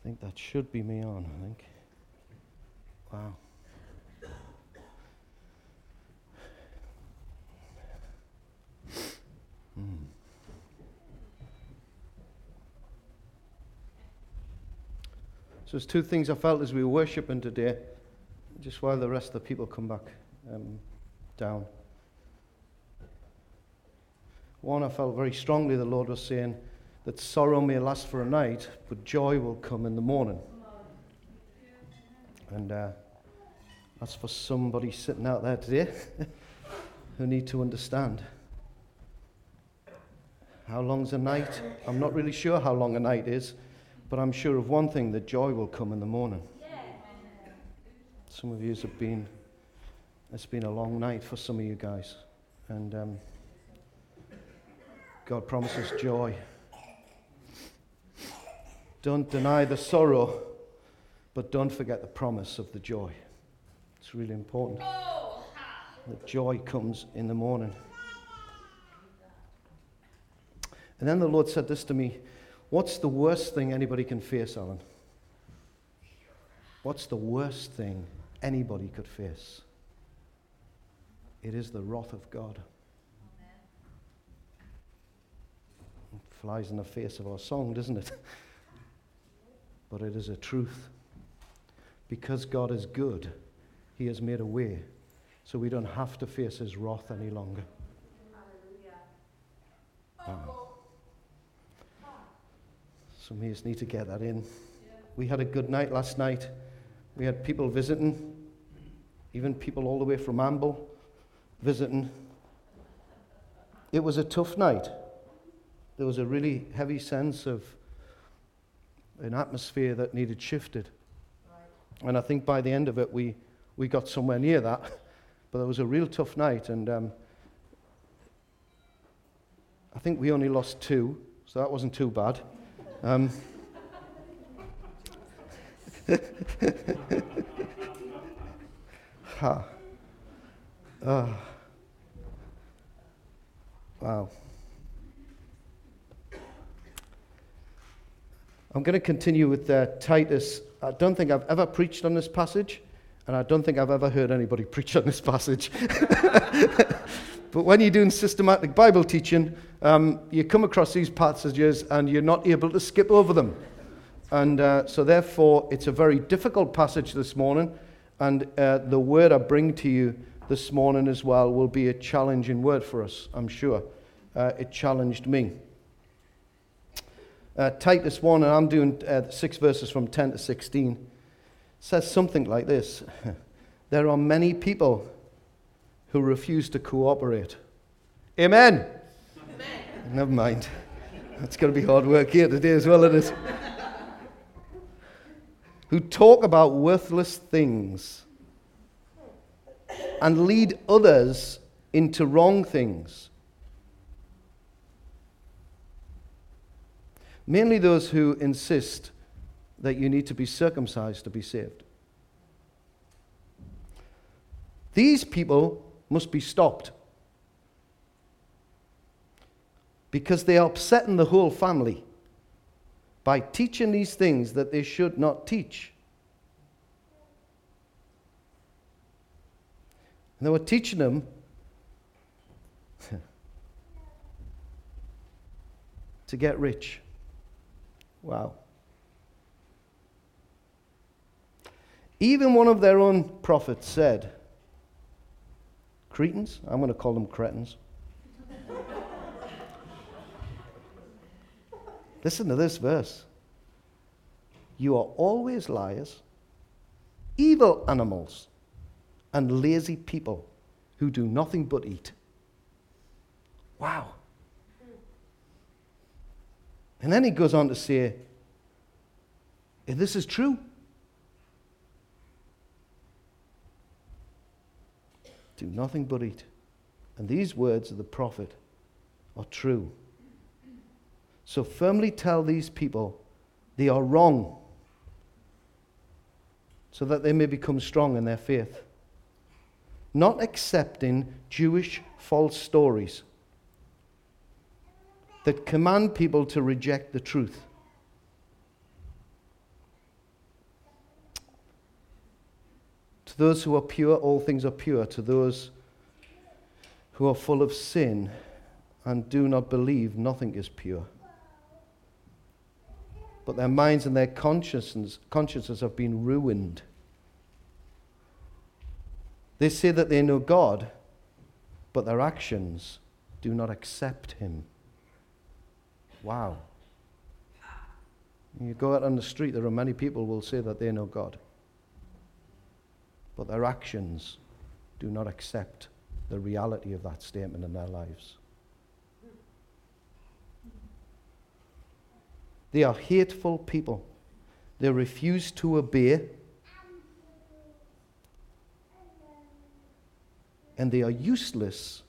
I think that should be me on, I think. Wow. Hmm. So there's two things I felt as we were worshiping today, just while the rest of the people come back um, down. One, I felt very strongly the Lord was saying that sorrow may last for a night, but joy will come in the morning. And uh, that's for somebody sitting out there today who need to understand. How long's a night? I'm not really sure how long a night is, but I'm sure of one thing that joy will come in the morning. Some of you have been, it's been a long night for some of you guys. And um, God promises joy. Don't deny the sorrow, but don't forget the promise of the joy. It's really important The joy comes in the morning. And then the Lord said this to me What's the worst thing anybody can face, Alan? What's the worst thing anybody could face? It is the wrath of God. flies in the face of our song, doesn't it? but it is a truth. Because God is good, He has made a way so we don't have to face His wrath any longer. Wow. Some of need to get that in. We had a good night last night. We had people visiting, even people all the way from Amble visiting. It was a tough night there was a really heavy sense of an atmosphere that needed shifted. Right. And I think by the end of it, we, we got somewhere near that. But it was a real tough night. And um, I think we only lost two, so that wasn't too bad. Um, ha. Uh, wow. I'm going to continue with uh, Titus. I don't think I've ever preached on this passage, and I don't think I've ever heard anybody preach on this passage. but when you're doing systematic Bible teaching, um, you come across these passages and you're not able to skip over them. And uh, so, therefore, it's a very difficult passage this morning. And uh, the word I bring to you this morning as well will be a challenging word for us, I'm sure. Uh, it challenged me uh, Titus 1, and I'm doing uh, six verses from 10 to 16, says something like this There are many people who refuse to cooperate. Amen. Amen. Never mind. That's going to be hard work here today as well, isn't who talk about worthless things and lead others into wrong things. Mainly those who insist that you need to be circumcised to be saved. These people must be stopped because they are upsetting the whole family by teaching these things that they should not teach. And they were teaching them to get rich. Wow. Even one of their own prophets said, Cretans, I'm going to call them Cretans. Listen to this verse. You are always liars, evil animals, and lazy people who do nothing but eat. Wow. And then he goes on to say, if this is true, do nothing but eat. And these words of the prophet are true. So firmly tell these people they are wrong so that they may become strong in their faith. Not accepting Jewish false stories that command people to reject the truth. To those who are pure, all things are pure. To those who are full of sin and do not believe, nothing is pure. But their minds and their consciences, consciences have been ruined. They say that they know God, but their actions do not accept Him. Wow. You go out on the street, there are many people who will say that they know God, but their actions do not accept the reality of that statement in their lives. They are hateful people. They refuse to obey. And they are useless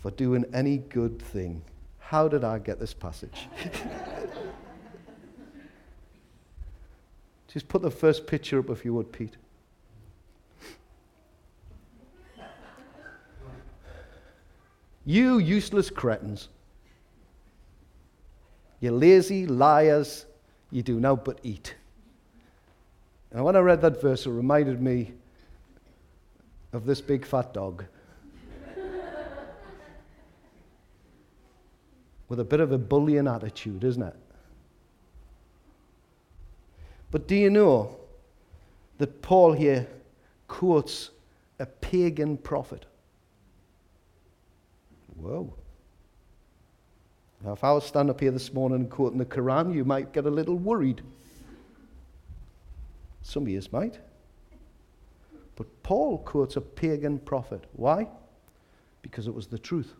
for doing any good thing. How did I get this passage? Just put the first picture up if you would, Pete. You useless cretins. You lazy liars. You do now but eat. And when I read that verse, it reminded me of this big fat dog. With a bit of a bullying attitude, isn't it? But do you know that Paul here quotes a pagan prophet? Whoa. Now, if I was standing up here this morning quoting the Quran, you might get a little worried. Some of you might. But Paul quotes a pagan prophet. Why? Because it was the truth.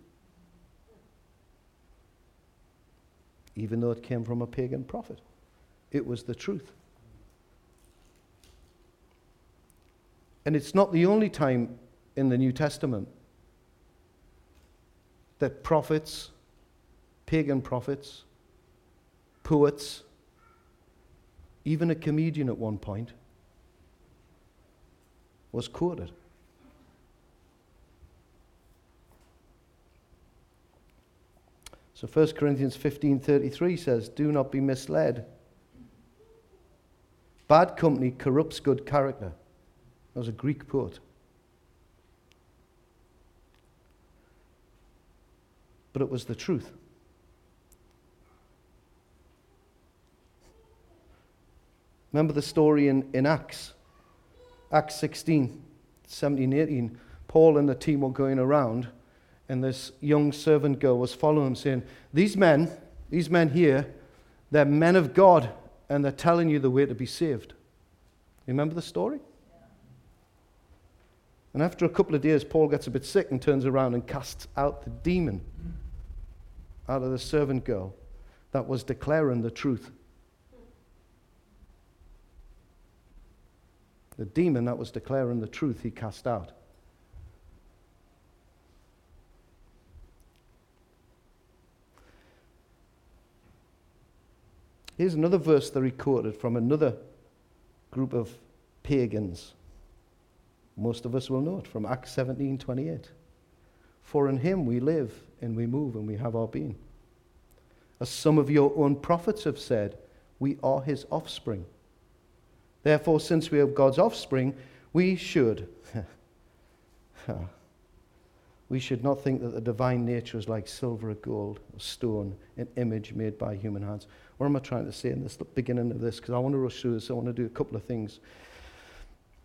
Even though it came from a pagan prophet, it was the truth. And it's not the only time in the New Testament that prophets, pagan prophets, poets, even a comedian at one point was quoted. So 1 Corinthians 15:33 says, "Do not be misled. Bad company corrupts good character." That was a Greek poet. But it was the truth. Remember the story in, in Acts? Acts 16, 17, 18. Paul and the team were going around, and this young servant girl was following him, saying, These men, these men here, they're men of God, and they're telling you the way to be saved. You remember the story? And after a couple of days, Paul gets a bit sick and turns around and casts out the demon out of the servant girl that was declaring the truth. The demon that was declaring the truth, he cast out. Here's another verse that he quoted from another group of pagans. Most of us will know it from Acts 17 28. For in him we live and we move and we have our being. As some of your own prophets have said, we are his offspring. Therefore, since we are God's offspring, we should. Ah, we should not think that the divine nature is like silver or gold or stone, an image made by human hands. What am I trying to say in this beginning of this? Because I want to rush through this. I want to do a couple of things.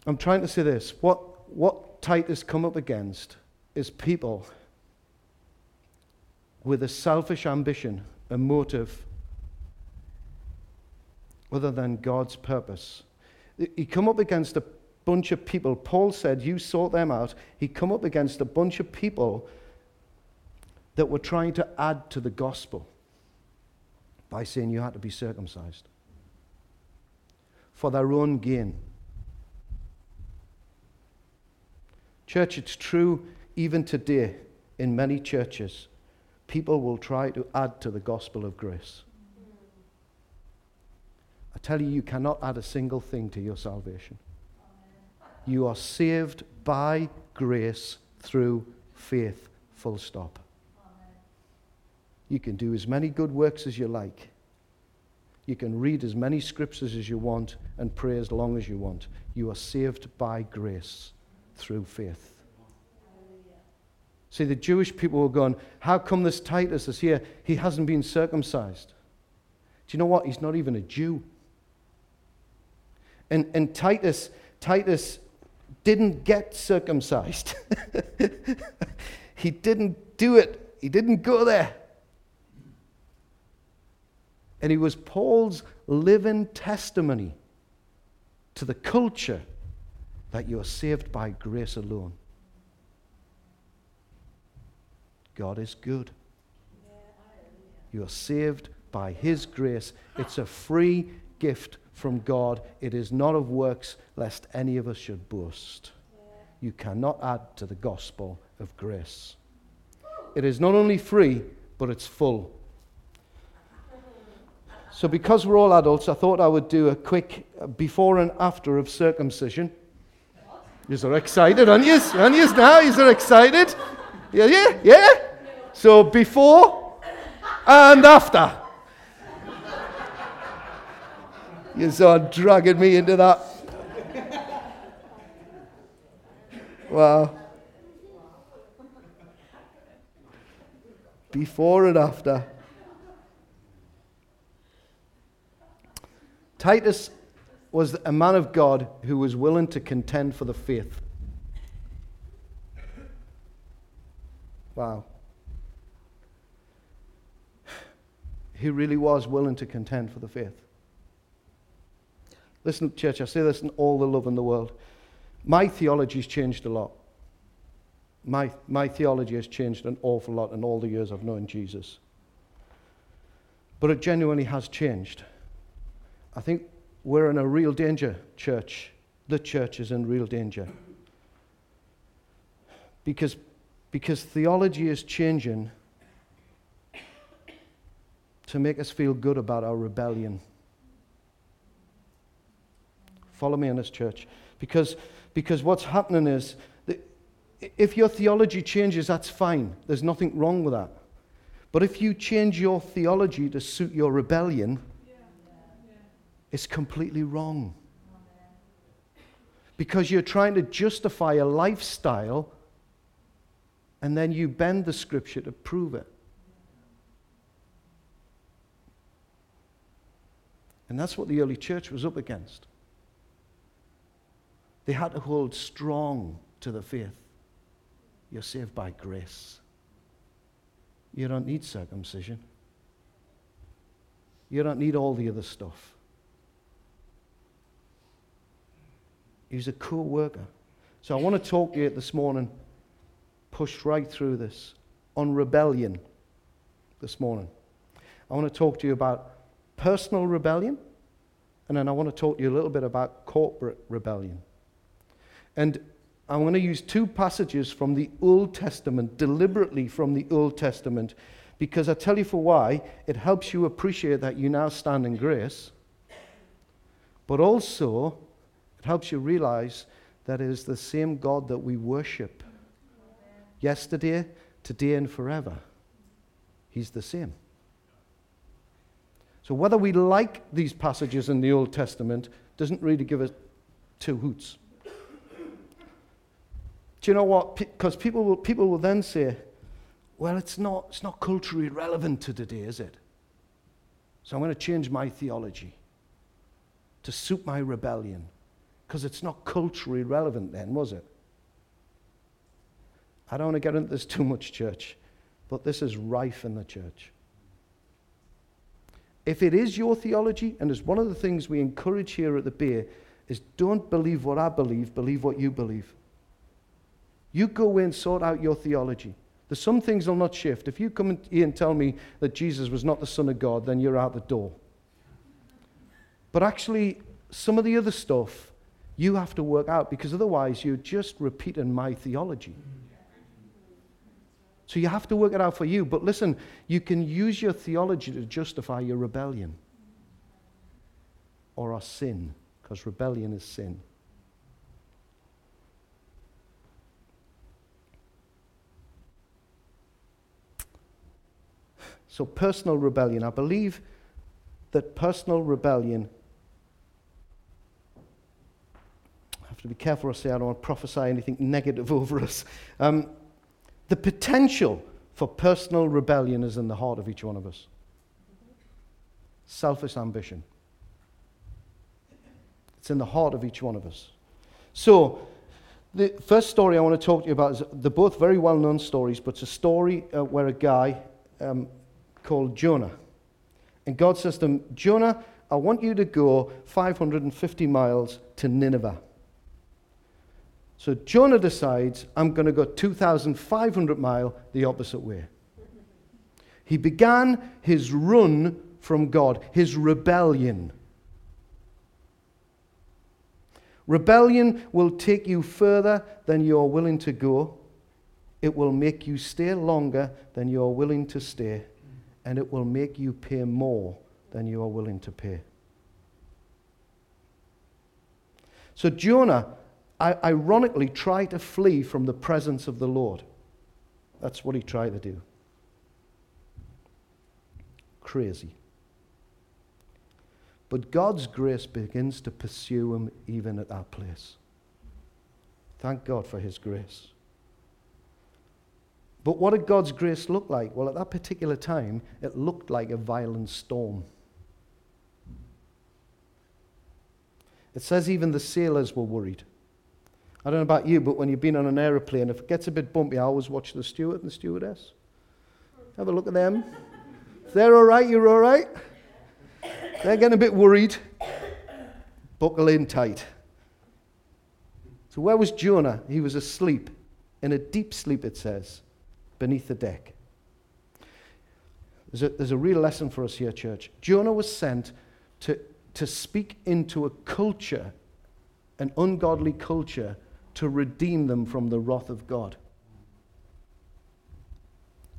I'm trying to say this. What, what Titus come up against is people with a selfish ambition, a motive, other than God's purpose. He come up against a bunch of people. Paul said, You sort them out. He come up against a bunch of people that were trying to add to the gospel by saying you had to be circumcised for their own gain. Church, it's true even today in many churches. People will try to add to the gospel of grace. I tell you, you cannot add a single thing to your salvation. You are saved by grace through faith, full stop. You can do as many good works as you like. You can read as many scriptures as you want and pray as long as you want. You are saved by grace through faith. See, the Jewish people were going, How come this Titus is here? He hasn't been circumcised. Do you know what? He's not even a Jew. And, and Titus, Titus didn't get circumcised. he didn't do it. He didn't go there. And he was Paul's living testimony to the culture that you are saved by grace alone. God is good. You are saved by His grace. It's a free gift from God. It is not of works, lest any of us should boast. You cannot add to the gospel of grace. It is not only free, but it's full. So, because we're all adults, I thought I would do a quick uh, before and after of circumcision. You're excited, aren't you? Aren't you now? You're excited? Yeah, yeah, yeah. So, before and after. You're dragging me into that. Wow. Before and after. Titus was a man of God who was willing to contend for the faith. Wow. He really was willing to contend for the faith. Listen, church, I say this in all the love in the world. My theology has changed a lot. My, my theology has changed an awful lot in all the years I've known Jesus. But it genuinely has changed. I think we're in a real danger, church. The church is in real danger. Because, because theology is changing to make us feel good about our rebellion. Follow me in this church. Because, because what's happening is, that if your theology changes, that's fine. There's nothing wrong with that. But if you change your theology to suit your rebellion, it's completely wrong. Because you're trying to justify a lifestyle and then you bend the scripture to prove it. And that's what the early church was up against. They had to hold strong to the faith. You're saved by grace. You don't need circumcision. You don't need all the other stuff. He's a cool worker. So I want to talk to you this morning, push right through this, on rebellion this morning. I want to talk to you about personal rebellion, and then I want to talk to you a little bit about corporate rebellion. And I'm going to use two passages from the Old Testament, deliberately from the Old Testament, because I tell you for why. It helps you appreciate that you now stand in grace, but also it helps you realize that it is the same God that we worship yesterday, today, and forever. He's the same. So, whether we like these passages in the Old Testament doesn't really give us two hoots. Do you know what? Because people will, people will then say, well, it's not, it's not culturally relevant to today, is it? So I'm going to change my theology to suit my rebellion because it's not culturally relevant then, was it? I don't want to get into this too much, church, but this is rife in the church. If it is your theology, and it's one of the things we encourage here at the Bay, is don't believe what I believe, believe what you believe. You go away and sort out your theology. There's some things will not shift. If you come here and tell me that Jesus was not the Son of God, then you're out the door. But actually, some of the other stuff you have to work out because otherwise you're just repeating my theology. So you have to work it out for you. But listen, you can use your theology to justify your rebellion or our sin, because rebellion is sin. So, personal rebellion. I believe that personal rebellion. I have to be careful I say I don't want to prophesy anything negative over us. Um, the potential for personal rebellion is in the heart of each one of us selfish ambition. It's in the heart of each one of us. So, the first story I want to talk to you about is they're both very well known stories, but it's a story uh, where a guy um, called Jonah. And God says to him, Jonah, I want you to go 550 miles to Nineveh. So Jonah decides, I'm going to go 2,500 mile the opposite way. He began his run from God, his rebellion. Rebellion will take you further than you're willing to go. It will make you stay longer than you're willing to stay. And it will make you pay more than you are willing to pay. So Jonah, ironically, tried to flee from the presence of the Lord. That's what he tried to do. Crazy. But God's grace begins to pursue him even at that place. Thank God for his grace. But what did God's grace look like? Well, at that particular time, it looked like a violent storm. It says even the sailors were worried. I don't know about you, but when you've been on an aeroplane, if it gets a bit bumpy, I always watch the steward and the stewardess. Have a look at them. If they're all right, you're all right. They're getting a bit worried. Buckle in tight. So, where was Jonah? He was asleep, in a deep sleep, it says, beneath the deck. There's a, there's a real lesson for us here, church. Jonah was sent to, to speak into a culture, an ungodly culture, to redeem them from the wrath of God.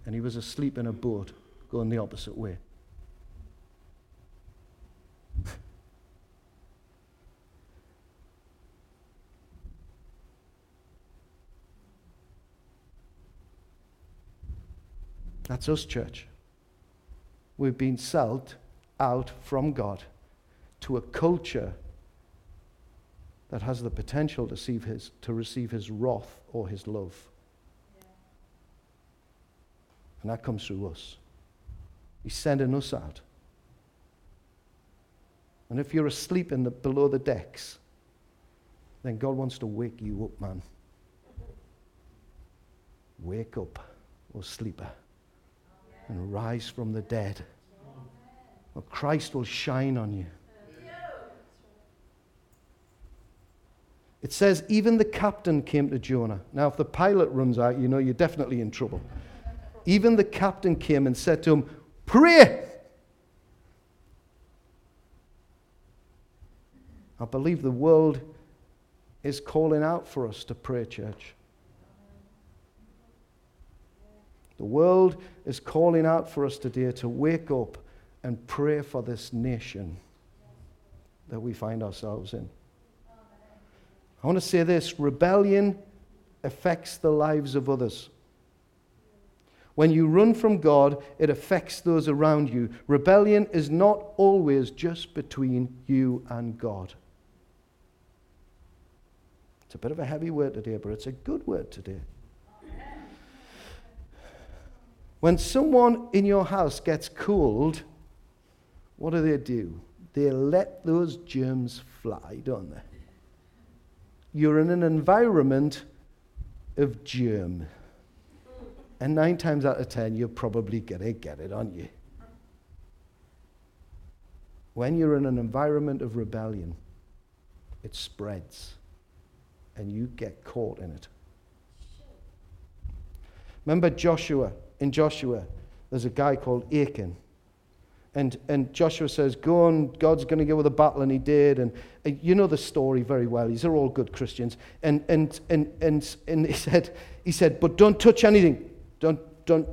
And he was asleep in a boat going the opposite way. That's us, church. We've been sold out from God to a culture that has the potential to receive his, to receive his wrath or his love. Yeah. And that comes through us. He's sending us out. And if you're asleep in the, below the decks, then God wants to wake you up, man. Wake up, O sleeper and rise from the dead. Well, Christ will shine on you. It says, even the captain came to Jonah. Now, if the pilot runs out, you know you're definitely in trouble. Even the captain came and said to him, Pray! I believe the world is calling out for us to pray, church. The world is calling out for us today to wake up and pray for this nation that we find ourselves in. I want to say this rebellion affects the lives of others. When you run from God, it affects those around you. Rebellion is not always just between you and God. It's a bit of a heavy word today, but it's a good word today. When someone in your house gets cold, what do they do? They let those germs fly, don't they? You're in an environment of germ. And nine times out of ten, you're probably going to get it, aren't you? When you're in an environment of rebellion, it spreads and you get caught in it. Remember Joshua in Joshua, there's a guy called Achan. And, and Joshua says, Go on, God's going to go with a battle, and he did. And, and you know the story very well. These are all good Christians. And, and, and, and, and he, said, he said, But don't touch anything. Don't, don't.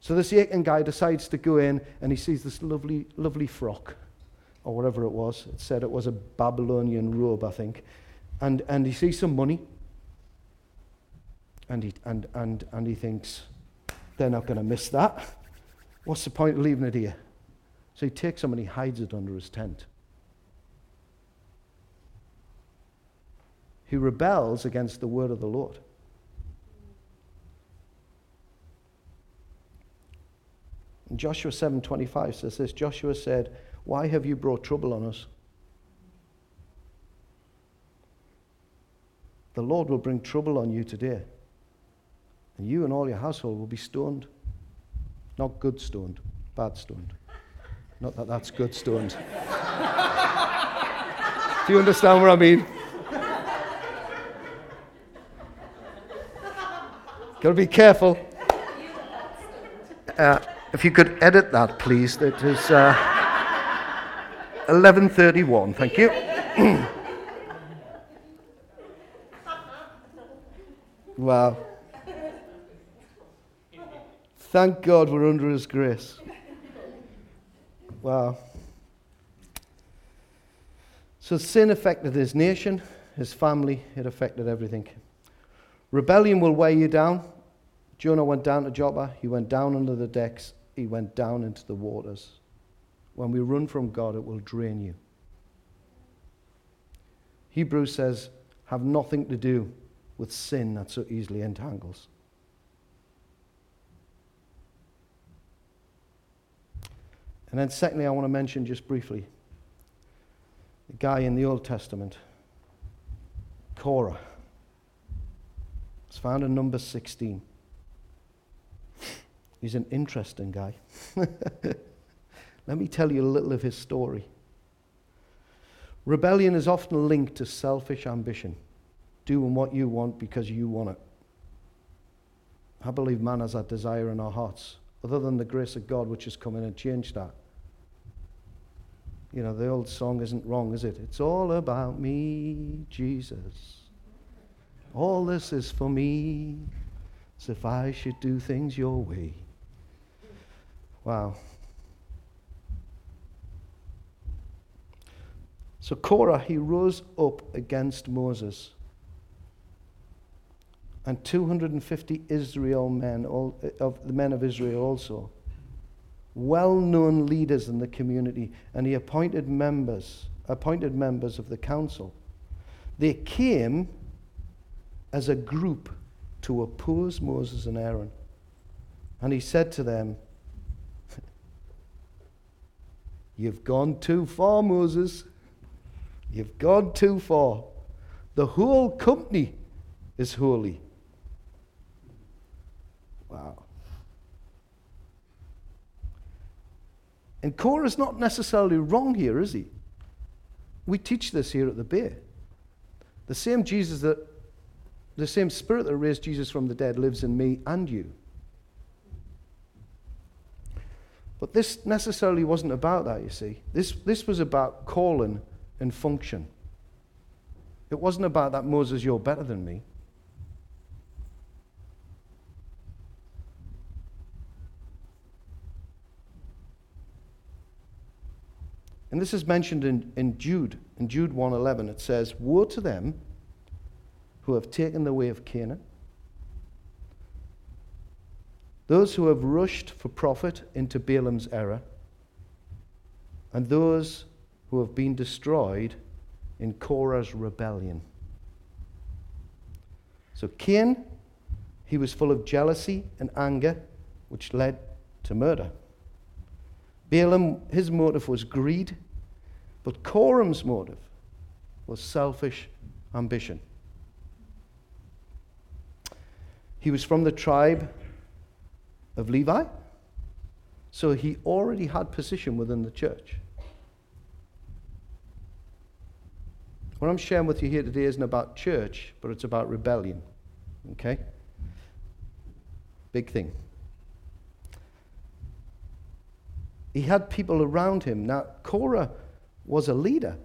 So this Achan guy decides to go in, and he sees this lovely, lovely frock, or whatever it was. It said it was a Babylonian robe, I think. And, and he sees some money, and he, and, and, and he thinks, they're not going to miss that. What's the point of leaving it here? So he takes some and he hides it under his tent. He rebels against the word of the Lord. And Joshua 7:25 says this Joshua said, "Why have you brought trouble on us? The Lord will bring trouble on you today, and you and all your household will be stoned. Not good stoned, bad stoned. Not that that's good stoned. Do you understand what I mean? Got to be careful. Uh, if you could edit that, please. That is uh, 11:31. Thank you. wow. Thank God we're under His grace. Wow. So sin affected his nation, his family, it affected everything. Rebellion will weigh you down. Jonah went down to Joppa, he went down under the decks, he went down into the waters. When we run from God, it will drain you. Hebrews says, have nothing to do with sin that so easily entangles. And then, secondly, I want to mention just briefly the guy in the Old Testament, Korah. It's found in number 16. He's an interesting guy. Let me tell you a little of his story. Rebellion is often linked to selfish ambition, doing what you want because you want it. I believe man has that desire in our hearts, other than the grace of God which has come in and changed that. You know, the old song isn't wrong, is it? It's all about me, Jesus. All this is for me, as if I should do things your way. Wow. So Korah, he rose up against Moses. And 250 Israel men, all, of the men of Israel also well known leaders in the community, and he appointed members, appointed members of the council. They came as a group to oppose Moses and Aaron. And he said to them, You've gone too far, Moses. You've gone too far. The whole company is holy. Wow. And Korah's not necessarily wrong here, is he? We teach this here at the Bay. The same Jesus that, the same Spirit that raised Jesus from the dead lives in me and you. But this necessarily wasn't about that, you see. This, this was about calling and function. It wasn't about that, Moses, you're better than me. And this is mentioned in, in Jude, in Jude 1.11. It says, Woe to them who have taken the way of Canaan, those who have rushed for profit into Balaam's error, and those who have been destroyed in Korah's rebellion. So Cain, he was full of jealousy and anger, which led to murder. Balaam, his motive was greed, but Korah's motive was selfish ambition. He was from the tribe of Levi, so he already had position within the church. What I'm sharing with you here today isn't about church, but it's about rebellion. Okay? Big thing. He had people around him. Now, Korah was a leader.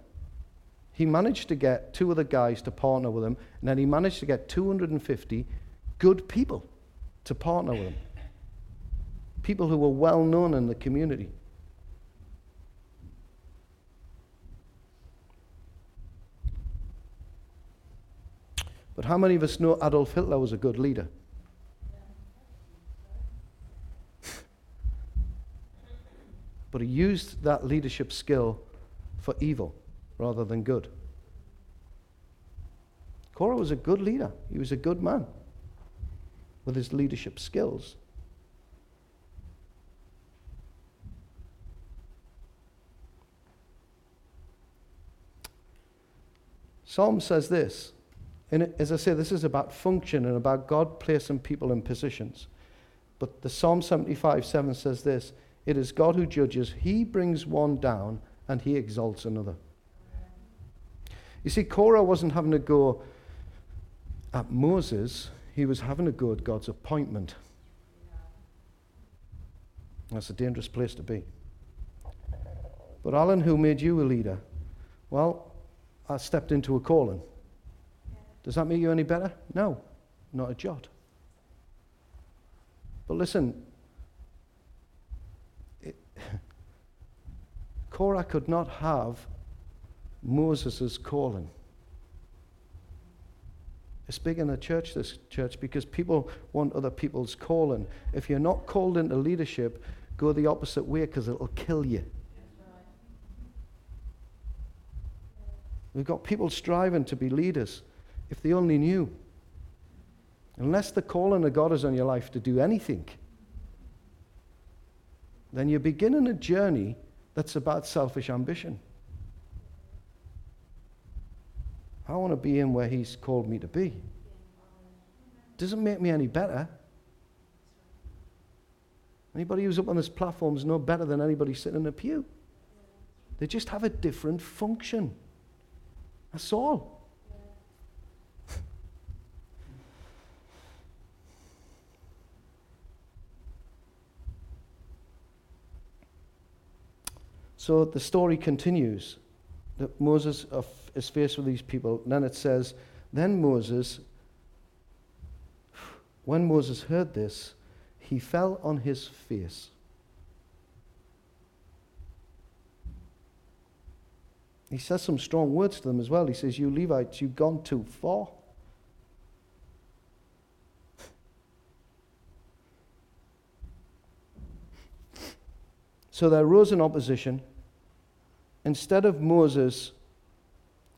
He managed to get two other guys to partner with him, and then he managed to get 250 good people to partner with him. People who were well known in the community. But how many of us know Adolf Hitler was a good leader? But he used that leadership skill for evil rather than good. Korah was a good leader, he was a good man with his leadership skills. Psalm says this, and as I say, this is about function and about God placing people in positions. But the Psalm 75 7 says this It is God who judges, He brings one down and He exalts another. You see, Korah wasn't having a go at Moses, he was having a go at God's appointment. That's a dangerous place to be. But Alan, who made you a leader? Well, I stepped into a calling. Does that make you any better? No, not a jot. But listen, Korah could not have Moses' calling. It's big in the church, this church, because people want other people's calling. If you're not called into leadership, go the opposite way because it'll kill you. We've got people striving to be leaders. If they only knew. Unless the calling of God is on your life to do anything, then you're beginning a journey that's about selfish ambition. I want to be in where He's called me to be. Doesn't make me any better. Anybody who's up on this platform is no better than anybody sitting in a pew. They just have a different function. That's all. So the story continues that Moses uh, is faced with these people. And then it says, Then Moses, when Moses heard this, he fell on his face. He says some strong words to them as well. He says, You Levites, you've gone too far. So there rose an opposition. Instead of Moses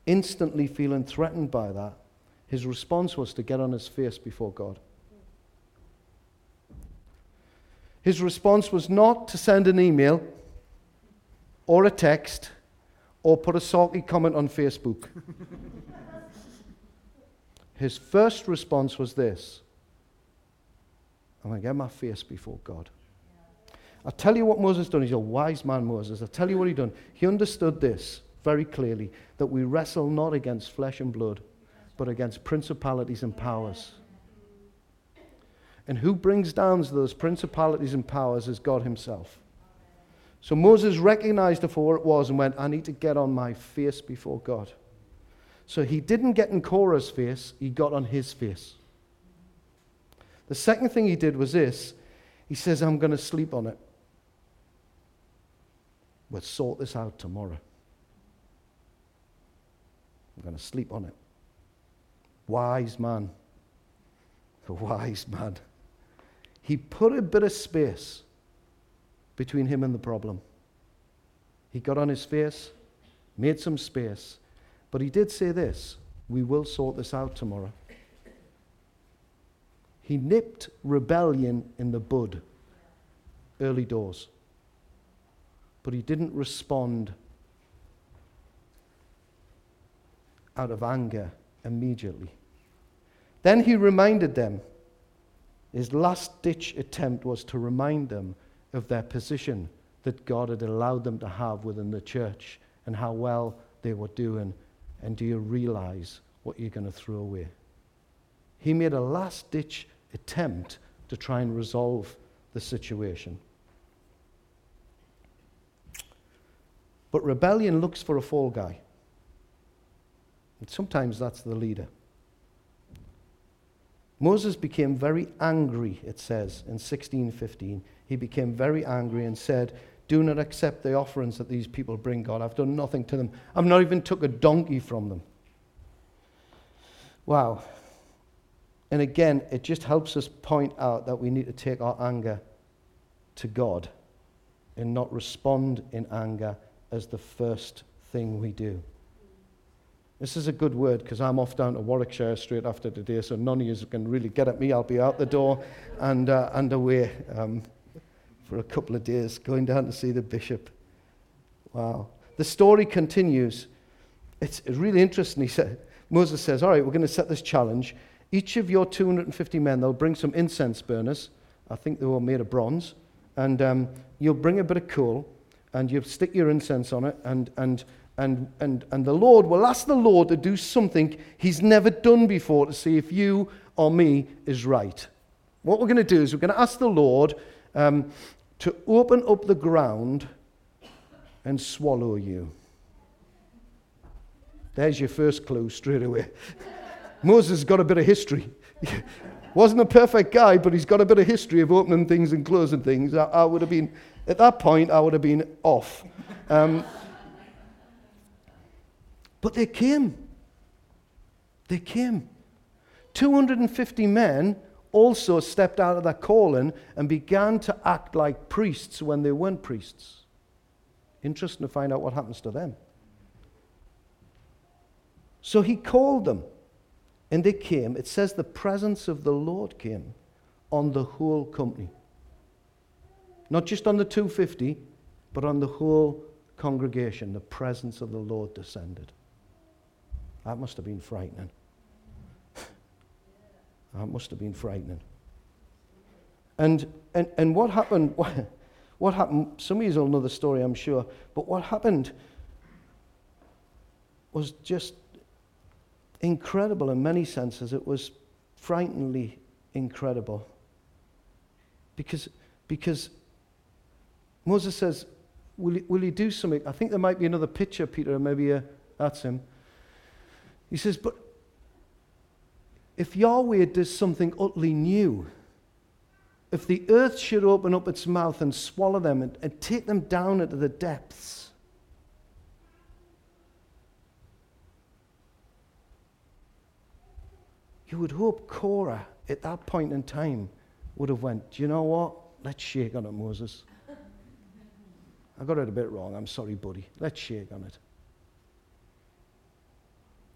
instantly feeling threatened by that, his response was to get on his face before God. His response was not to send an email or a text or put a salty comment on Facebook. His first response was this I'm going to get my face before God. I'll tell you what Moses done. He's a wise man, Moses. I'll tell you what he done. He understood this very clearly that we wrestle not against flesh and blood, but against principalities and powers. And who brings down those principalities and powers is God Himself. So Moses recognized it for what it was and went, I need to get on my face before God. So he didn't get in Korah's face, he got on his face. The second thing he did was this he says, I'm going to sleep on it. We'll sort this out tomorrow. I'm going to sleep on it. Wise man. A wise man. He put a bit of space between him and the problem. He got on his face, made some space, but he did say this we will sort this out tomorrow. He nipped rebellion in the bud early doors, but he didn't respond out of anger immediately. Then he reminded them. His last ditch attempt was to remind them of their position that God had allowed them to have within the church and how well they were doing. And do you realize what you're going to throw away? He made a last ditch attempt to try and resolve the situation. But rebellion looks for a fall guy. And sometimes that's the leader. Moses became very angry, it says in 1615 he became very angry and said, Do not accept the offerings that these people bring, God. I've done nothing to them. I've not even took a donkey from them. Wow. And again, it just helps us point out that we need to take our anger to God and not respond in anger as the first thing we do. This is a good word because I'm off down to Warwickshire straight after today, so none of you can really get at me. I'll be out the door and, uh, and away um, for a couple of days, going down to see the bishop. Wow. The story continues. It's really interesting. He said, Moses says, All right, we're going to set this challenge. Each of your 250 men, they'll bring some incense burners. I think they were made of bronze. And um, you'll bring a bit of coal and you'll stick your incense on it and, and and, and, and the Lord will ask the Lord to do something he's never done before to see if you or me is right. What we're going to do is we're going to ask the Lord um, to open up the ground and swallow you. There's your first clue straight away. Moses got a bit of history. Wasn't a perfect guy, but he's got a bit of history of opening things and closing things. I, I would have been, at that point, I would have been off. Um, but they came. They came. 250 men also stepped out of their calling and began to act like priests when they weren't priests. Interesting to find out what happens to them. So he called them, and they came. It says the presence of the Lord came on the whole company. Not just on the 250, but on the whole congregation. The presence of the Lord descended. That must have been frightening. that must have been frightening. And, and, and what happened? What happened? Some of you will know the story, I'm sure. But what happened was just incredible in many senses. It was frighteningly incredible. Because, because Moses says, will you, will do something? I think there might be another picture, Peter, maybe uh, that's him. He says, But if Yahweh does something utterly new, if the earth should open up its mouth and swallow them and, and take them down into the depths, you would hope Korah at that point in time would have went, Do you know what? Let's shake on it, Moses. I got it a bit wrong. I'm sorry, buddy. Let's shake on it.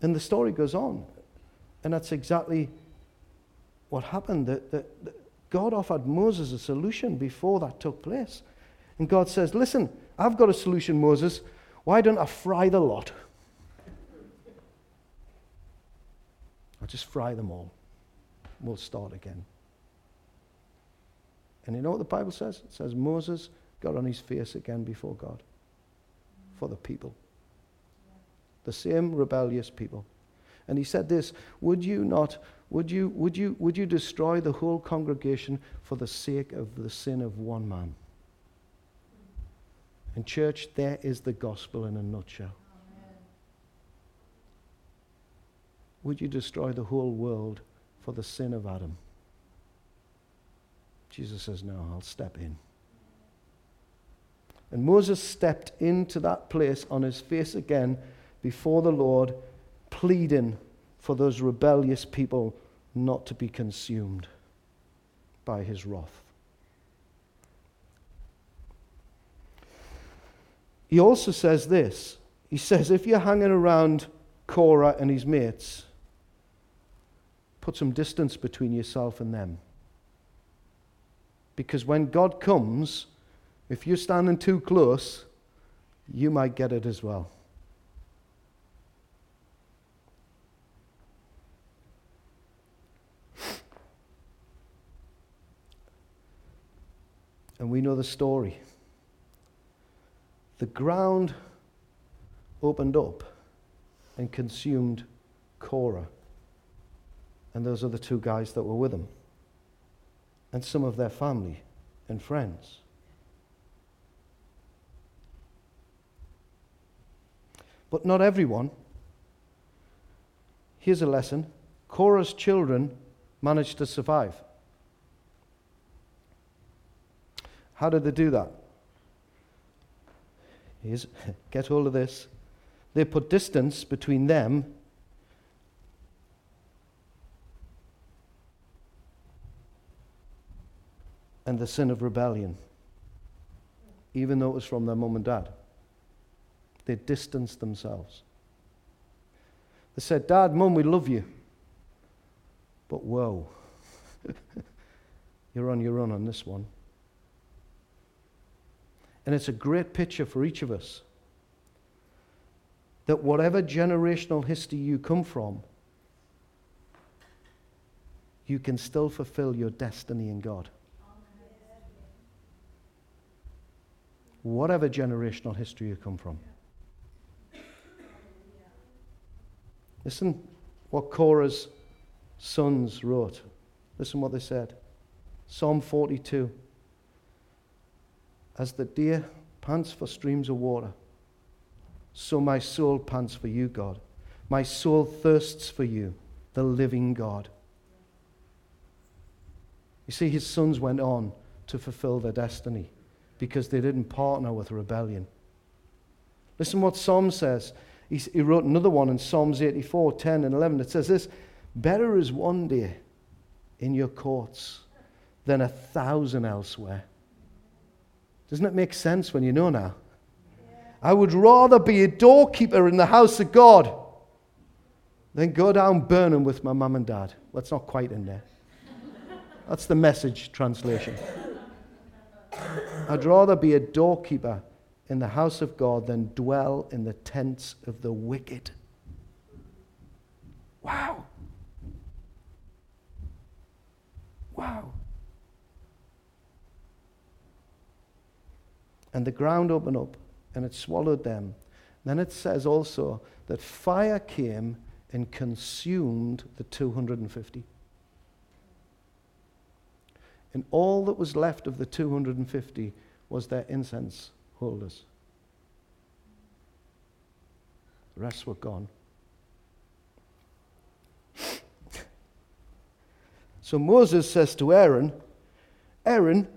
And the story goes on. And that's exactly what happened. That, that, that God offered Moses a solution before that took place. And God says, Listen, I've got a solution, Moses. Why don't I fry the lot? I'll just fry them all. We'll start again. And you know what the Bible says? It says Moses got on his face again before God for the people the same rebellious people. And he said this Would you not, would you, would you, would you destroy the whole congregation for the sake of the sin of one man? And, church, there is the gospel in a nutshell. Would you destroy the whole world for the sin of Adam? Jesus says, No, I'll step in. And Moses stepped into that place on his face again before the Lord, pleading for those rebellious people not to be consumed by his wrath. He also says this He says, if you're hanging around Korah and his mates, put some distance between yourself and them. Because when God comes, if you're standing too close, you might get it as well. And we know the story. The ground opened up and consumed Korah and those other two guys that were with him, and some of their family and friends. But not everyone. Here's a lesson Korah's children managed to survive. How did they do that? Here's, get hold of this. They put distance between them and the sin of rebellion. even though it was from their mum and dad. They distanced themselves. They said, Dad, Mum, we love you. But whoa, you're on your own on this one. And it's a great picture for each of us that whatever generational history you come from, you can still fulfill your destiny in God. Whatever generational history you come from. Listen what Korah's sons wrote. Listen what they said. Psalm 42. As the deer pants for streams of water, so my soul pants for you, God. My soul thirsts for you, the living God. You see, his sons went on to fulfill their destiny because they didn't partner with rebellion. Listen what Psalm says. He, he wrote another one in Psalms 84 10 and 11. It says this Better is one day in your courts than a thousand elsewhere. Doesn't it make sense when you know now? I would rather be a doorkeeper in the house of God than go down burning with my mum and dad. Well, it's not quite in there. That's the message translation. I'd rather be a doorkeeper in the house of God than dwell in the tents of the wicked. Wow. Wow. And the ground opened up and it swallowed them. Then it says also that fire came and consumed the 250. And all that was left of the 250 was their incense holders. The rest were gone. So Moses says to Aaron, Aaron,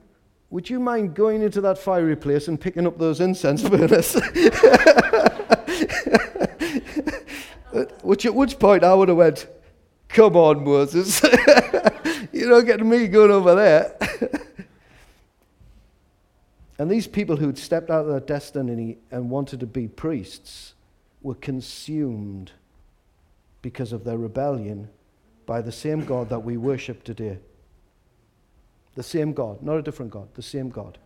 would you mind going into that fiery place and picking up those incense burners? which at which point I would have went, Come on, Moses. You're not getting me going over there. And these people who'd stepped out of their destiny and wanted to be priests were consumed because of their rebellion by the same God that we worship today. The same God, not a different God, the same God.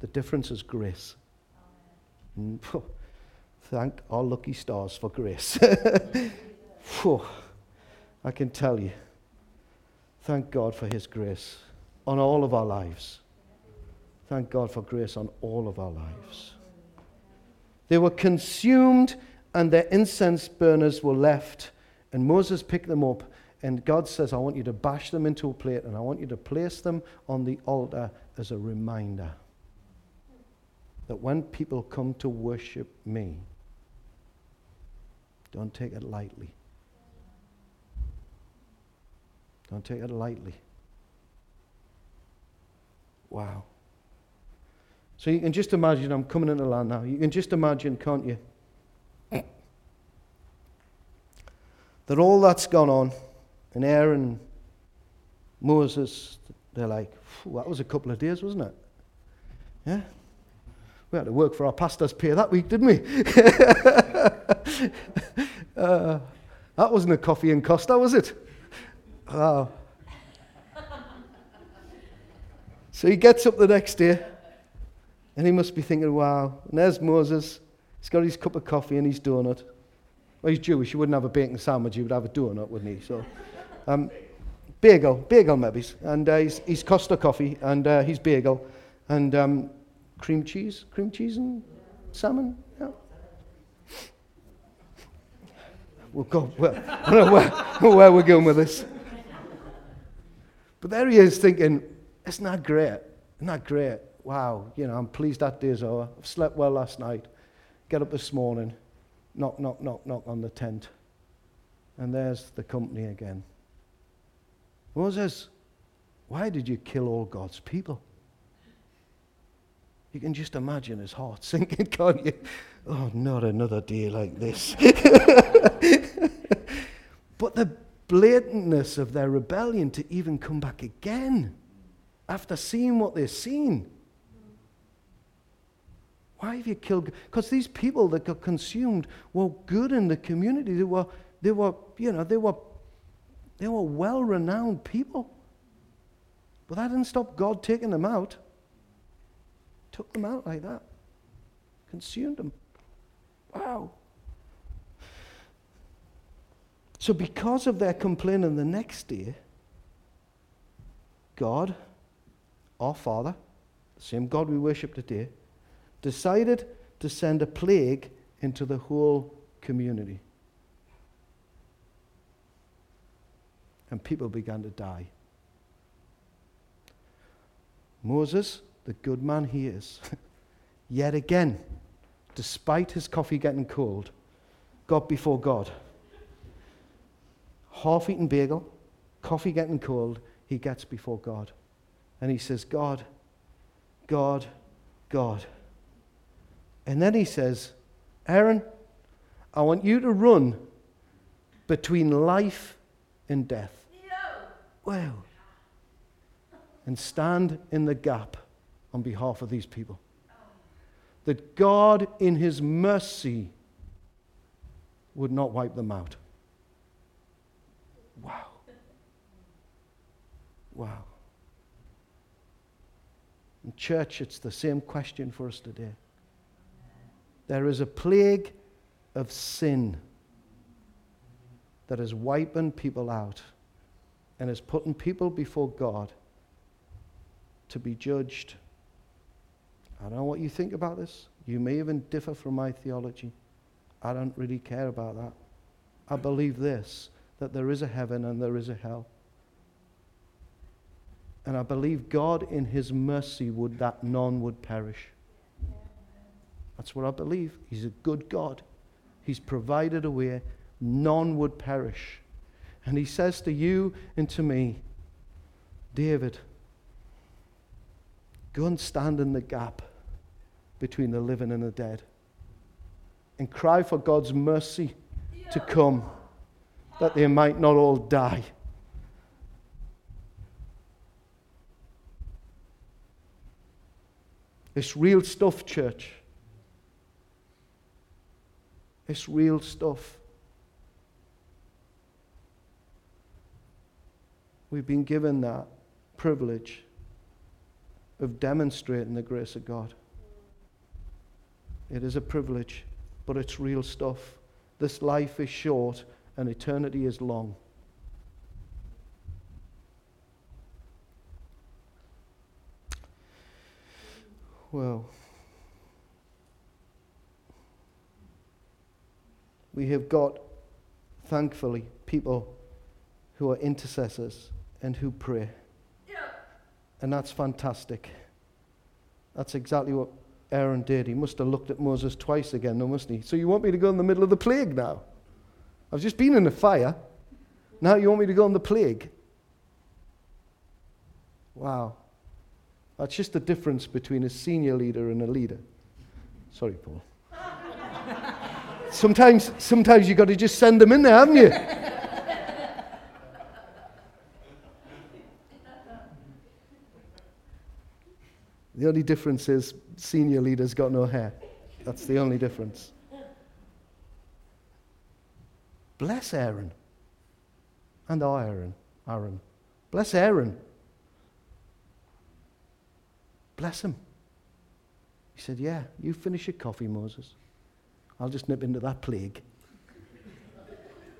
The difference is grace. Mm, thank our lucky stars for grace. I can tell you. Thank God for His grace on all of our lives. Thank God for grace on all of our lives. They were consumed and their incense burners were left. And Moses picked them up. And God says, I want you to bash them into a plate and I want you to place them on the altar as a reminder that when people come to worship me, don't take it lightly. Don't take it lightly. Wow. So you can just imagine, I'm coming into land now. You can just imagine, can't you? that all that's gone on, and Aaron, Moses, they're like, that was a couple of days, wasn't it? Yeah? We had to work for our pastor's pay that week, didn't we? uh, that wasn't a coffee and Costa, was it? Wow. So he gets up the next day and he must be thinking, wow. And there's Moses. He's got his cup of coffee and his donut. Well, he's Jewish. He wouldn't have a bacon sandwich. He would have a donut, wouldn't he? So, um, bagel, bagel maybe. And uh, he's, he's Costa coffee and uh, he's bagel. And um, cream cheese, cream cheese and salmon. We'll. Well, I don't know where, where we're going with this. But there he is thinking, isn't that great? Isn't that great? Wow, you know, I'm pleased that day's over. I've slept well last night. Get up this morning, knock, knock, knock, knock on the tent. And there's the company again. Moses, why did you kill all God's people? You can just imagine his heart sinking, can't you? Oh, not another day like this. but the blatantness of their rebellion to even come back again after seeing what they've seen. Why have you killed? Because these people that got consumed were good in the community. They were, they were, you know, they were, they were well-renowned people. But that didn't stop God taking them out. Took them out like that. Consumed them. Wow. So, because of their complaining the next day, God, our Father, the same God we worship today, decided to send a plague into the whole community. And people began to die. Moses, the good man he is, yet again, despite his coffee getting cold, got before God. Half eaten bagel, coffee getting cold, he gets before God. And he says, God, God, God. And then he says, Aaron, I want you to run between life and death. Wow. And stand in the gap on behalf of these people. That God, in his mercy, would not wipe them out. Wow. Wow. In church, it's the same question for us today. There is a plague of sin that is wiping people out and is putting people before God to be judged. I don't know what you think about this. You may even differ from my theology. I don't really care about that. I believe this that there is a heaven and there is a hell. And I believe God, in His mercy, would that none would perish. That's what I believe. He's a good God. He's provided a way none would perish. And he says to you and to me, David, go and stand in the gap between the living and the dead and cry for God's mercy to come that they might not all die. It's real stuff, church. It's real stuff. We've been given that privilege of demonstrating the grace of God. It is a privilege, but it's real stuff. This life is short and eternity is long. Well, we have got, thankfully, people who are intercessors and who pray. Yeah. And that's fantastic. That's exactly what Aaron did. He must have looked at Moses twice again, no, mustn't he? So you want me to go in the middle of the plague now? I've just been in the fire. Now you want me to go in the plague? Wow. That's just the difference between a senior leader and a leader. Sorry, Paul. Sometimes, sometimes you've got to just send them in there, haven't you? the only difference is senior leaders got no hair. That's the only difference. Bless Aaron. And Aaron. Aaron. Bless Aaron. Bless him. He said, Yeah, you finish your coffee, Moses. I'll just nip into that plague.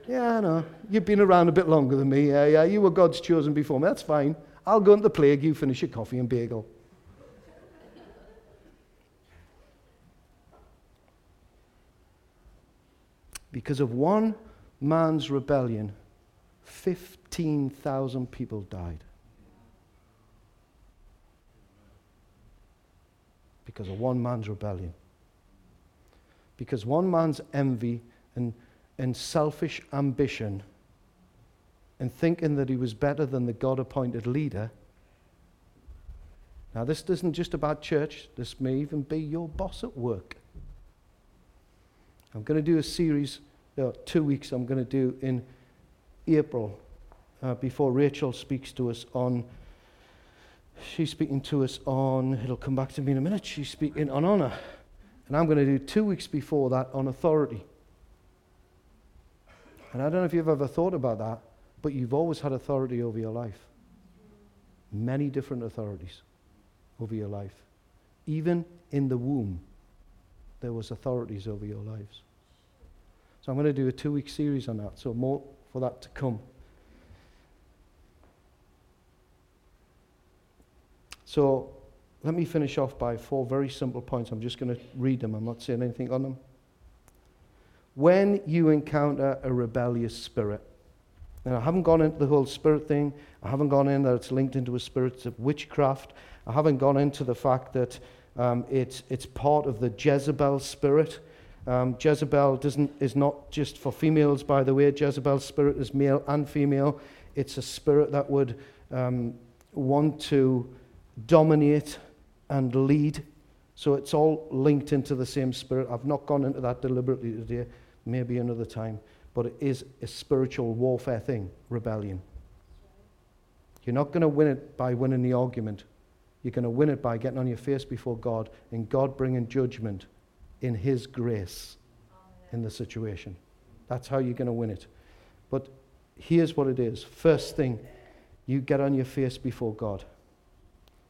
yeah, I know. You've been around a bit longer than me. Yeah, yeah. You were God's chosen before me. That's fine. I'll go into the plague. You finish your coffee and bagel. Because of one man's rebellion, 15,000 people died. Because of one man's rebellion because one man's envy and, and selfish ambition and thinking that he was better than the God appointed leader. Now, this isn't just about church, this may even be your boss at work. I'm going to do a series, uh, two weeks, I'm going to do in April uh, before Rachel speaks to us on. She's speaking to us on, it'll come back to me in a minute, she's speaking on honor. And I'm going to do two weeks before that on authority. And I don't know if you've ever thought about that, but you've always had authority over your life. Many different authorities over your life. Even in the womb, there was authorities over your lives. So I'm going to do a two-week series on that. So more for that to come. So let me finish off by four very simple points. I'm just going to read them. I'm not saying anything on them. When you encounter a rebellious spirit, and I haven't gone into the whole spirit thing, I haven't gone in that it's linked into a spirit of witchcraft, I haven't gone into the fact that um, it's, it's part of the Jezebel spirit. Um, Jezebel doesn't, is not just for females, by the way. Jezebel's spirit is male and female. It's a spirit that would um, want to dominate and lead. So it's all linked into the same spirit. I've not gone into that deliberately today, maybe another time. But it is a spiritual warfare thing, rebellion. You're not going to win it by winning the argument. You're going to win it by getting on your face before God and God bringing judgment in His grace in the situation. That's how you're going to win it. But here's what it is first thing, you get on your face before God.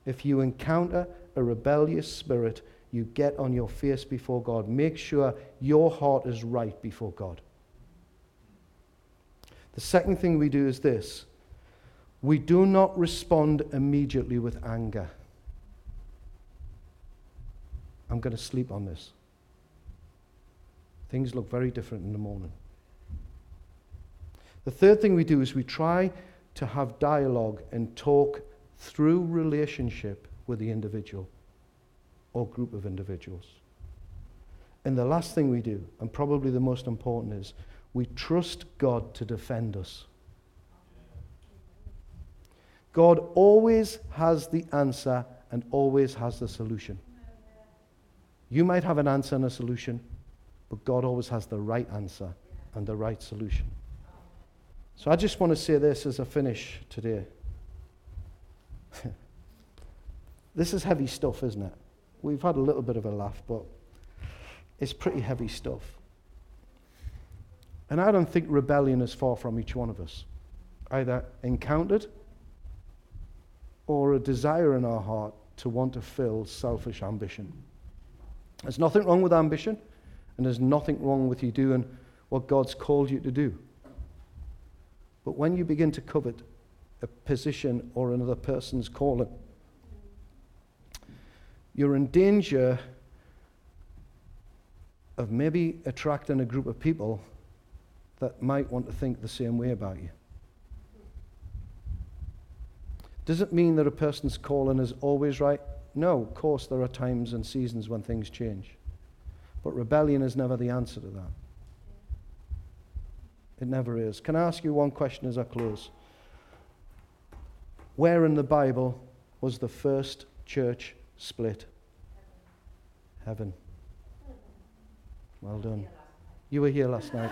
If you encounter a rebellious spirit, you get on your face before God. Make sure your heart is right before God. The second thing we do is this we do not respond immediately with anger. I'm going to sleep on this. Things look very different in the morning. The third thing we do is we try to have dialogue and talk through relationship with the individual or group of individuals. And the last thing we do, and probably the most important, is we trust God to defend us. God always has the answer and always has the solution. You might have an answer and a solution, but God always has the right answer and the right solution. So I just want to say this as a finish today. this is heavy stuff, isn't it? We've had a little bit of a laugh, but it's pretty heavy stuff. And I don't think rebellion is far from each one of us, either encountered or a desire in our heart to want to fill selfish ambition. There's nothing wrong with ambition, and there's nothing wrong with you doing what God's called you to do. But when you begin to covet a position or another person's calling, you're in danger of maybe attracting a group of people that might want to think the same way about you. Does it mean that a person's calling is always right? No, of course, there are times and seasons when things change. But rebellion is never the answer to that. It never is. Can I ask you one question as I close? Where in the Bible was the first church split? Heaven. Well done. You were here last night.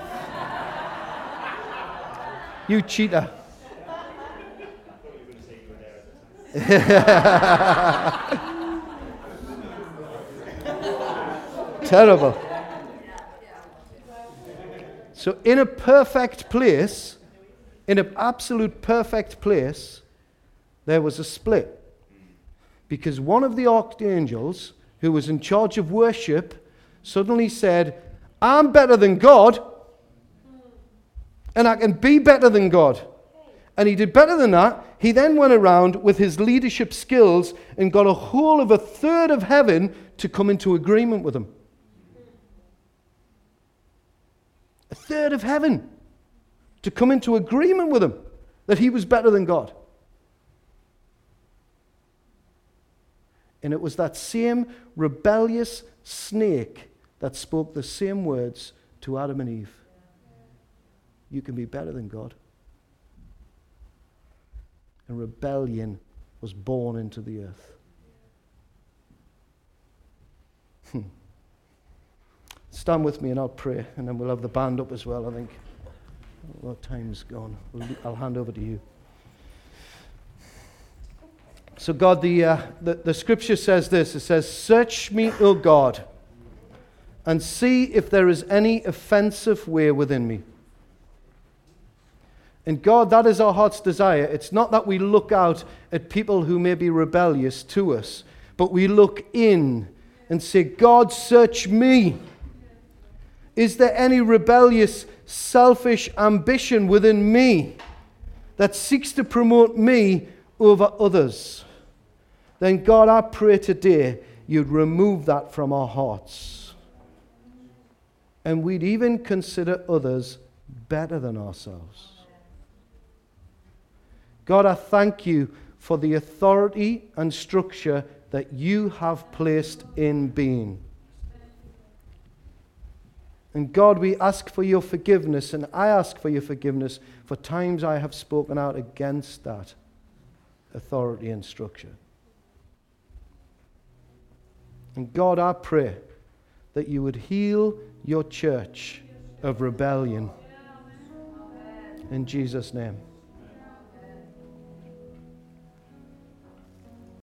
you cheater. Terrible. So, in a perfect place, in an absolute perfect place, there was a split. Because one of the archangels, who was in charge of worship, suddenly said, I'm better than God, and I can be better than God. And he did better than that. He then went around with his leadership skills and got a whole of a third of heaven to come into agreement with him. A third of heaven to come into agreement with him that he was better than God. And it was that same rebellious snake that spoke the same words to Adam and Eve. You can be better than God and rebellion was born into the earth. Hmm. Stand with me and I'll pray, and then we'll have the band up as well, I think. Well, time's gone. I'll hand over to you. So, God, the, uh, the, the scripture says this it says, Search me, O God, and see if there is any offensive way within me. And God, that is our heart's desire. It's not that we look out at people who may be rebellious to us, but we look in and say, God, search me. Is there any rebellious, selfish ambition within me that seeks to promote me over others? Then, God, I pray today you'd remove that from our hearts. And we'd even consider others better than ourselves. God, I thank you for the authority and structure that you have placed in being. And God, we ask for your forgiveness, and I ask for your forgiveness for times I have spoken out against that authority and structure. And God, I pray that you would heal your church of rebellion. In Jesus' name.